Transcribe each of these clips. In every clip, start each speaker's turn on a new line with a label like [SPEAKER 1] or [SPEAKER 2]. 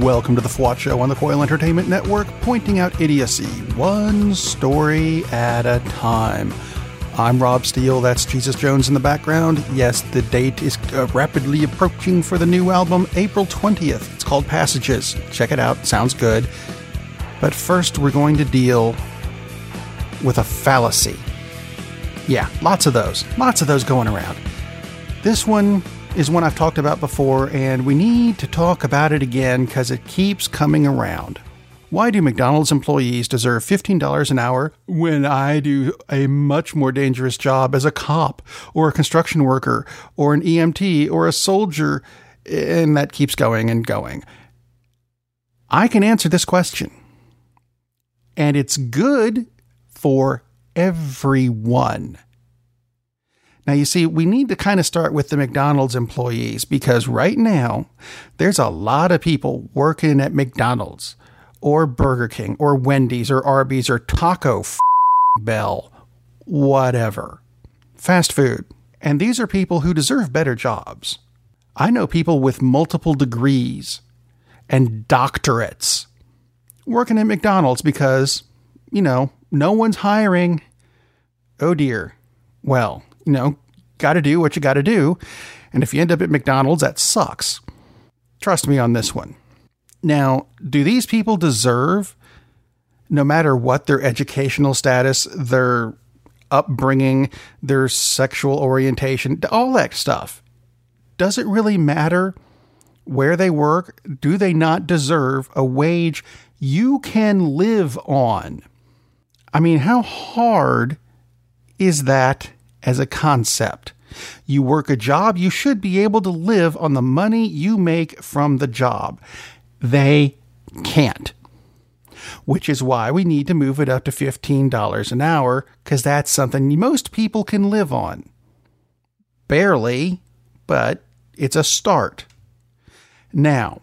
[SPEAKER 1] Welcome to the FWOT Show on the Coil Entertainment Network, pointing out idiocy one story at a time. I'm Rob Steele, that's Jesus Jones in the background. Yes, the date is uh, rapidly approaching for the new album, April 20th. It's called Passages. Check it out, sounds good. But first, we're going to deal with a fallacy. Yeah, lots of those. Lots of those going around. This one is one I've talked about before, and we need to talk about it again because it keeps coming around. Why do McDonald's employees deserve $15 an hour when I do a much more dangerous job as a cop or a construction worker or an EMT or a soldier? And that keeps going and going. I can answer this question. And it's good for everyone. Now, you see, we need to kind of start with the McDonald's employees because right now there's a lot of people working at McDonald's or Burger King or Wendy's or Arby's or Taco Bell, whatever. Fast food. And these are people who deserve better jobs. I know people with multiple degrees and doctorates working at McDonald's because, you know, no one's hiring. Oh dear. Well, you know, got to do what you got to do. And if you end up at McDonald's, that sucks. Trust me on this one. Now, do these people deserve, no matter what their educational status, their upbringing, their sexual orientation, all that stuff, does it really matter where they work? Do they not deserve a wage you can live on? I mean, how hard is that as a concept. You work a job, you should be able to live on the money you make from the job. They can't. Which is why we need to move it up to $15 an hour, because that's something most people can live on. Barely, but it's a start. Now,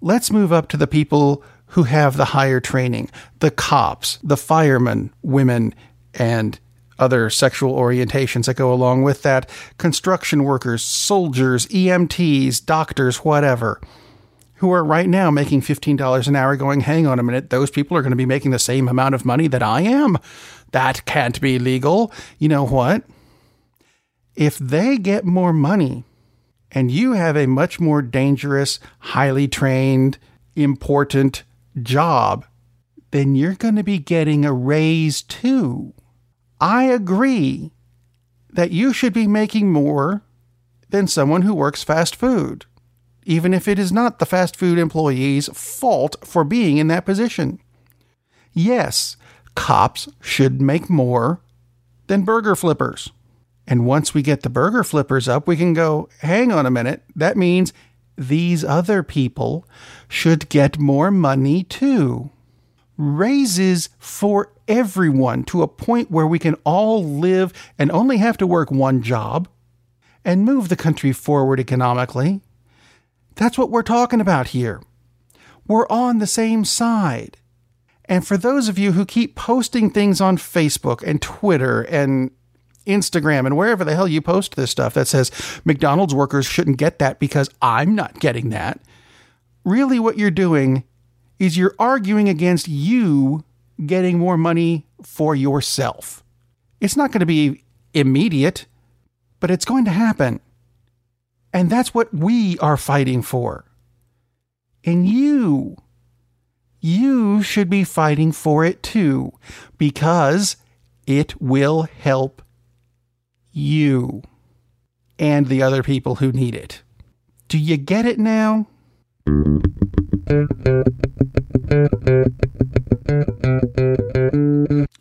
[SPEAKER 1] let's move up to the people who have the higher training the cops, the firemen, women, and other sexual orientations that go along with that construction workers, soldiers, EMTs, doctors, whatever, who are right now making $15 an hour going, hang on a minute, those people are going to be making the same amount of money that I am. That can't be legal. You know what? If they get more money and you have a much more dangerous, highly trained, important job, then you're going to be getting a raise too. I agree that you should be making more than someone who works fast food, even if it is not the fast food employee's fault for being in that position. Yes, cops should make more than burger flippers. And once we get the burger flippers up, we can go, hang on a minute, that means these other people should get more money too. Raises for everyone to a point where we can all live and only have to work one job and move the country forward economically. That's what we're talking about here. We're on the same side. And for those of you who keep posting things on Facebook and Twitter and Instagram and wherever the hell you post this stuff that says McDonald's workers shouldn't get that because I'm not getting that, really what you're doing is you're arguing against you getting more money for yourself. It's not going to be immediate, but it's going to happen. And that's what we are fighting for. And you, you should be fighting for it too, because it will help you and the other people who need it. Do you get it now?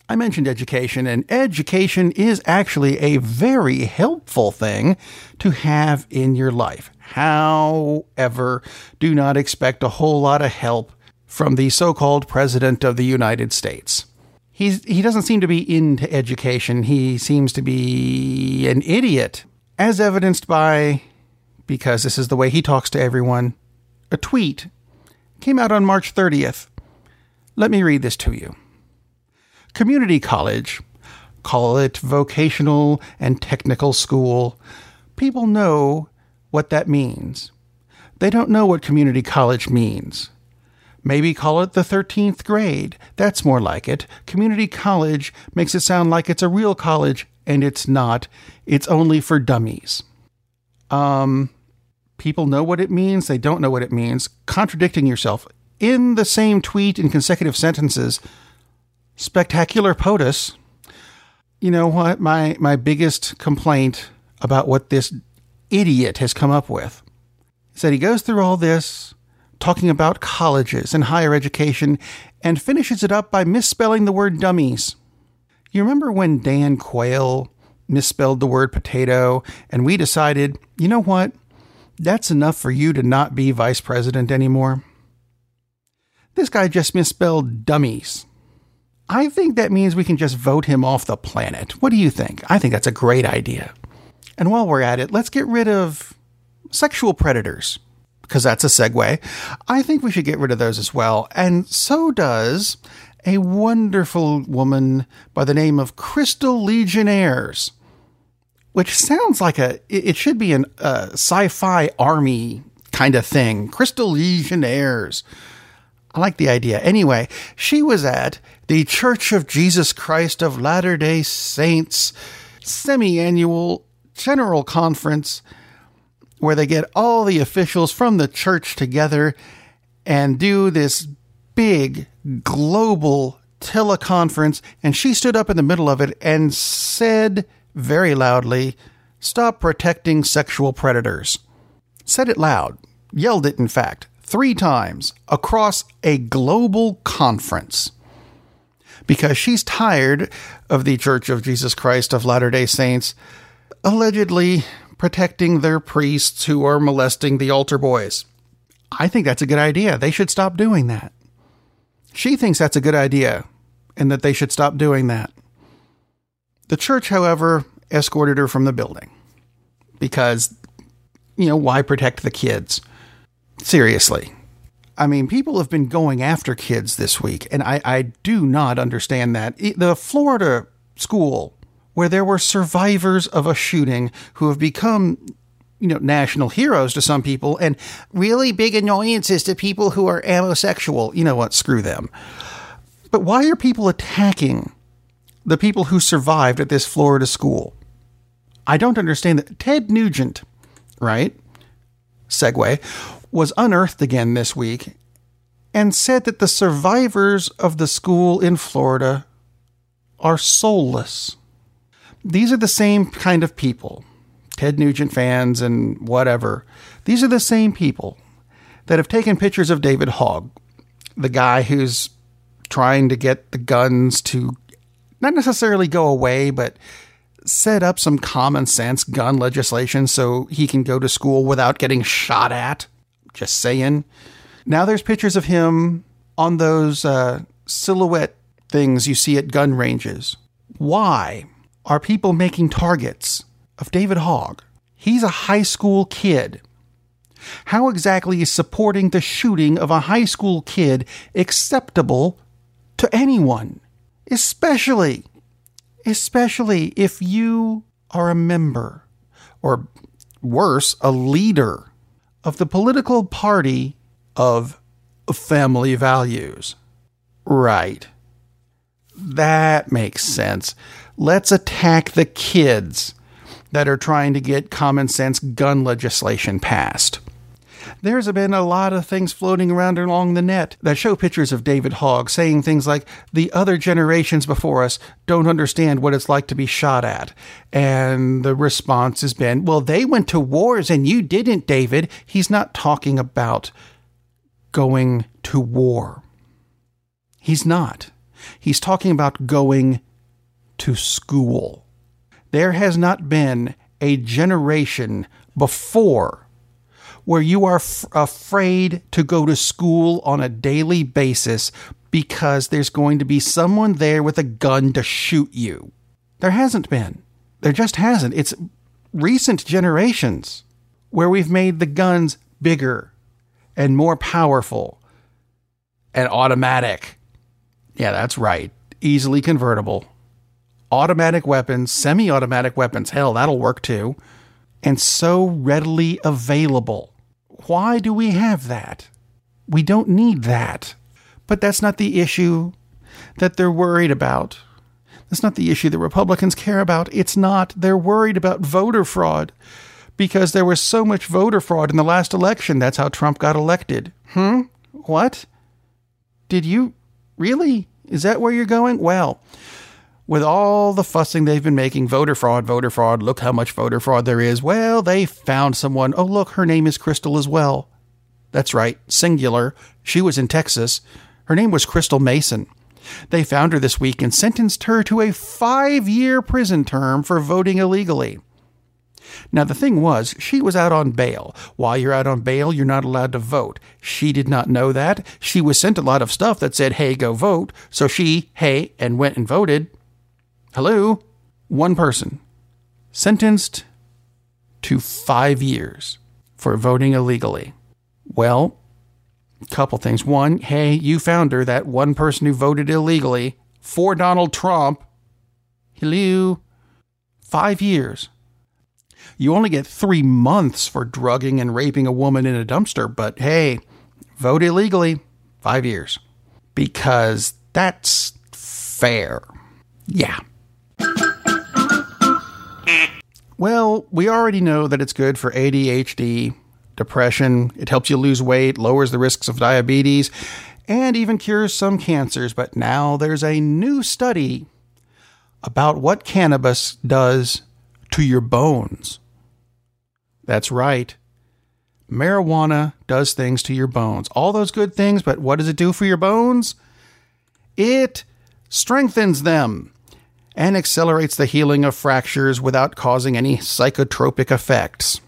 [SPEAKER 1] I mentioned education, and education is actually a very helpful thing to have in your life. However, do not expect a whole lot of help from the so called President of the United States. He's, he doesn't seem to be into education. He seems to be an idiot, as evidenced by, because this is the way he talks to everyone, a tweet came out on March 30th. Let me read this to you. Community college, call it vocational and technical school, people know what that means. They don't know what community college means. Maybe call it the 13th grade. That's more like it. Community college makes it sound like it's a real college, and it's not. It's only for dummies. Um, people know what it means, they don't know what it means. Contradicting yourself. In the same tweet in consecutive sentences, spectacular POTUS. You know what? My, my biggest complaint about what this idiot has come up with is that he goes through all this talking about colleges and higher education and finishes it up by misspelling the word dummies. You remember when Dan Quayle misspelled the word potato and we decided, you know what? That's enough for you to not be vice president anymore? This guy just misspelled dummies. I think that means we can just vote him off the planet. What do you think? I think that's a great idea. And while we're at it, let's get rid of sexual predators because that's a segue. I think we should get rid of those as well. And so does a wonderful woman by the name of Crystal Legionnaires, which sounds like a, it should be a sci fi army kind of thing. Crystal Legionnaires. I like the idea. Anyway, she was at the Church of Jesus Christ of Latter day Saints semi annual general conference where they get all the officials from the church together and do this big global teleconference. And she stood up in the middle of it and said very loudly, Stop protecting sexual predators. Said it loud, yelled it, in fact, three times across a global conference. Because she's tired of the Church of Jesus Christ of Latter day Saints allegedly protecting their priests who are molesting the altar boys. I think that's a good idea. They should stop doing that. She thinks that's a good idea and that they should stop doing that. The church, however, escorted her from the building because, you know, why protect the kids? Seriously. I mean, people have been going after kids this week, and I, I do not understand that. The Florida school where there were survivors of a shooting who have become you know national heroes to some people and really big annoyances to people who are homosexual you know what screw them. But why are people attacking the people who survived at this Florida school? I don't understand that. Ted nugent right? Segue was unearthed again this week and said that the survivors of the school in Florida are soulless these are the same kind of people, Ted Nugent fans and whatever. These are the same people that have taken pictures of David Hogg, the guy who's trying to get the guns to not necessarily go away, but set up some common sense gun legislation so he can go to school without getting shot at. Just saying. Now there's pictures of him on those uh, silhouette things you see at gun ranges. Why? are people making targets of David Hogg. He's a high school kid. How exactly is supporting the shooting of a high school kid acceptable to anyone? Especially, especially if you are a member, or worse, a leader of the political party of family values. Right. That makes sense. Let's attack the kids that are trying to get common sense gun legislation passed. There's been a lot of things floating around along the net that show pictures of David Hogg saying things like, the other generations before us don't understand what it's like to be shot at. And the response has been, well, they went to wars and you didn't, David. He's not talking about going to war. He's not. He's talking about going to school. There has not been a generation before where you are f- afraid to go to school on a daily basis because there's going to be someone there with a gun to shoot you. There hasn't been. There just hasn't. It's recent generations where we've made the guns bigger and more powerful and automatic. Yeah, that's right. Easily convertible automatic weapons, semi automatic weapons, hell, that'll work too, and so readily available. Why do we have that? We don't need that. But that's not the issue that they're worried about. That's not the issue that Republicans care about. It's not. They're worried about voter fraud because there was so much voter fraud in the last election. That's how Trump got elected. Hmm? What? Did you really? Is that where you're going? Well, with all the fussing they've been making, voter fraud, voter fraud, look how much voter fraud there is. Well, they found someone. Oh, look, her name is Crystal as well. That's right, singular. She was in Texas. Her name was Crystal Mason. They found her this week and sentenced her to a five year prison term for voting illegally. Now, the thing was, she was out on bail. While you're out on bail, you're not allowed to vote. She did not know that. She was sent a lot of stuff that said, hey, go vote. So she, hey, and went and voted. Hello? One person sentenced to five years for voting illegally. Well, a couple things. One, hey, you found her, that one person who voted illegally for Donald Trump. Hello? Five years. You only get three months for drugging and raping a woman in a dumpster, but hey, vote illegally, five years. Because that's fair. Yeah. Well, we already know that it's good for ADHD, depression, it helps you lose weight, lowers the risks of diabetes, and even cures some cancers. But now there's a new study about what cannabis does to your bones. That's right. Marijuana does things to your bones. All those good things, but what does it do for your bones? It strengthens them and accelerates the healing of fractures without causing any psychotropic effects.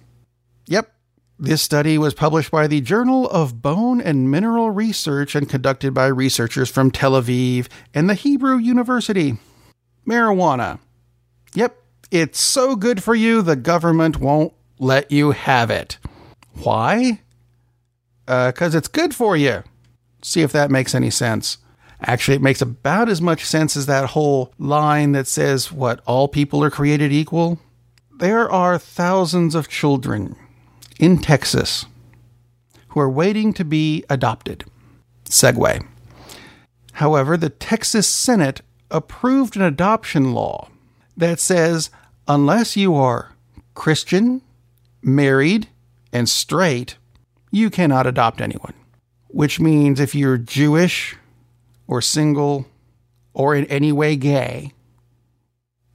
[SPEAKER 1] Yep, this study was published by the Journal of Bone and Mineral Research and conducted by researchers from Tel Aviv and the Hebrew University. Marijuana. Yep, it's so good for you, the government won't let you have it. Why? Because uh, it's good for you. See if that makes any sense. Actually, it makes about as much sense as that whole line that says, what, all people are created equal? There are thousands of children in Texas who are waiting to be adopted. Segue. However, the Texas Senate approved an adoption law that says unless you are Christian, married, and straight, you cannot adopt anyone. Which means if you're Jewish, or single or in any way gay,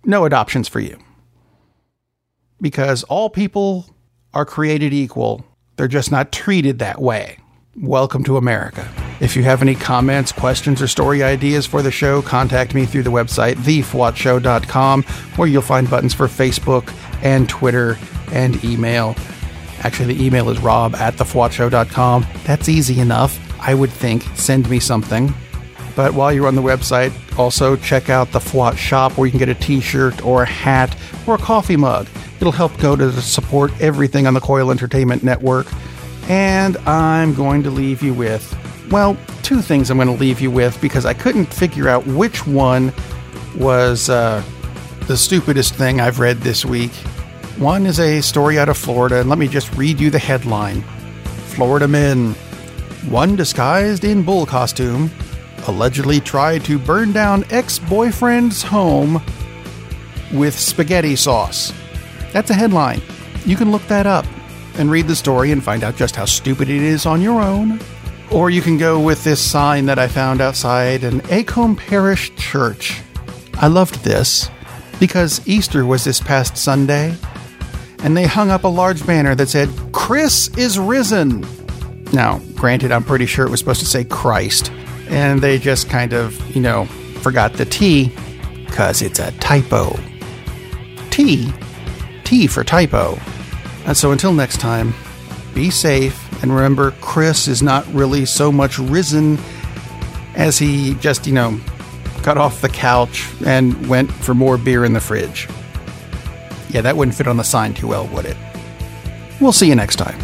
[SPEAKER 1] no adoptions for you. Because all people are created equal, they're just not treated that way. Welcome to America. If you have any comments, questions, or story ideas for the show, contact me through the website, thefwotshow.com, where you'll find buttons for Facebook and Twitter and email. Actually, the email is rob at thefwotshow.com. That's easy enough, I would think. Send me something. But while you're on the website, also check out the FWOT shop where you can get a t shirt or a hat or a coffee mug. It'll help go to support everything on the Coil Entertainment Network. And I'm going to leave you with, well, two things I'm going to leave you with because I couldn't figure out which one was uh, the stupidest thing I've read this week. One is a story out of Florida, and let me just read you the headline Florida men. One disguised in bull costume allegedly tried to burn down ex boyfriend's home with spaghetti sauce. That's a headline. You can look that up and read the story and find out just how stupid it is on your own. Or you can go with this sign that I found outside an Acomb Parish church. I loved this because Easter was this past Sunday, and they hung up a large banner that said, Chris is risen. Now, granted, I'm pretty sure it was supposed to say Christ, and they just kind of, you know, forgot the T because it's a typo. T, T for typo. And so until next time, be safe and remember Chris is not really so much risen as he just, you know, got off the couch and went for more beer in the fridge. Yeah, that wouldn't fit on the sign too well, would it? We'll see you next time.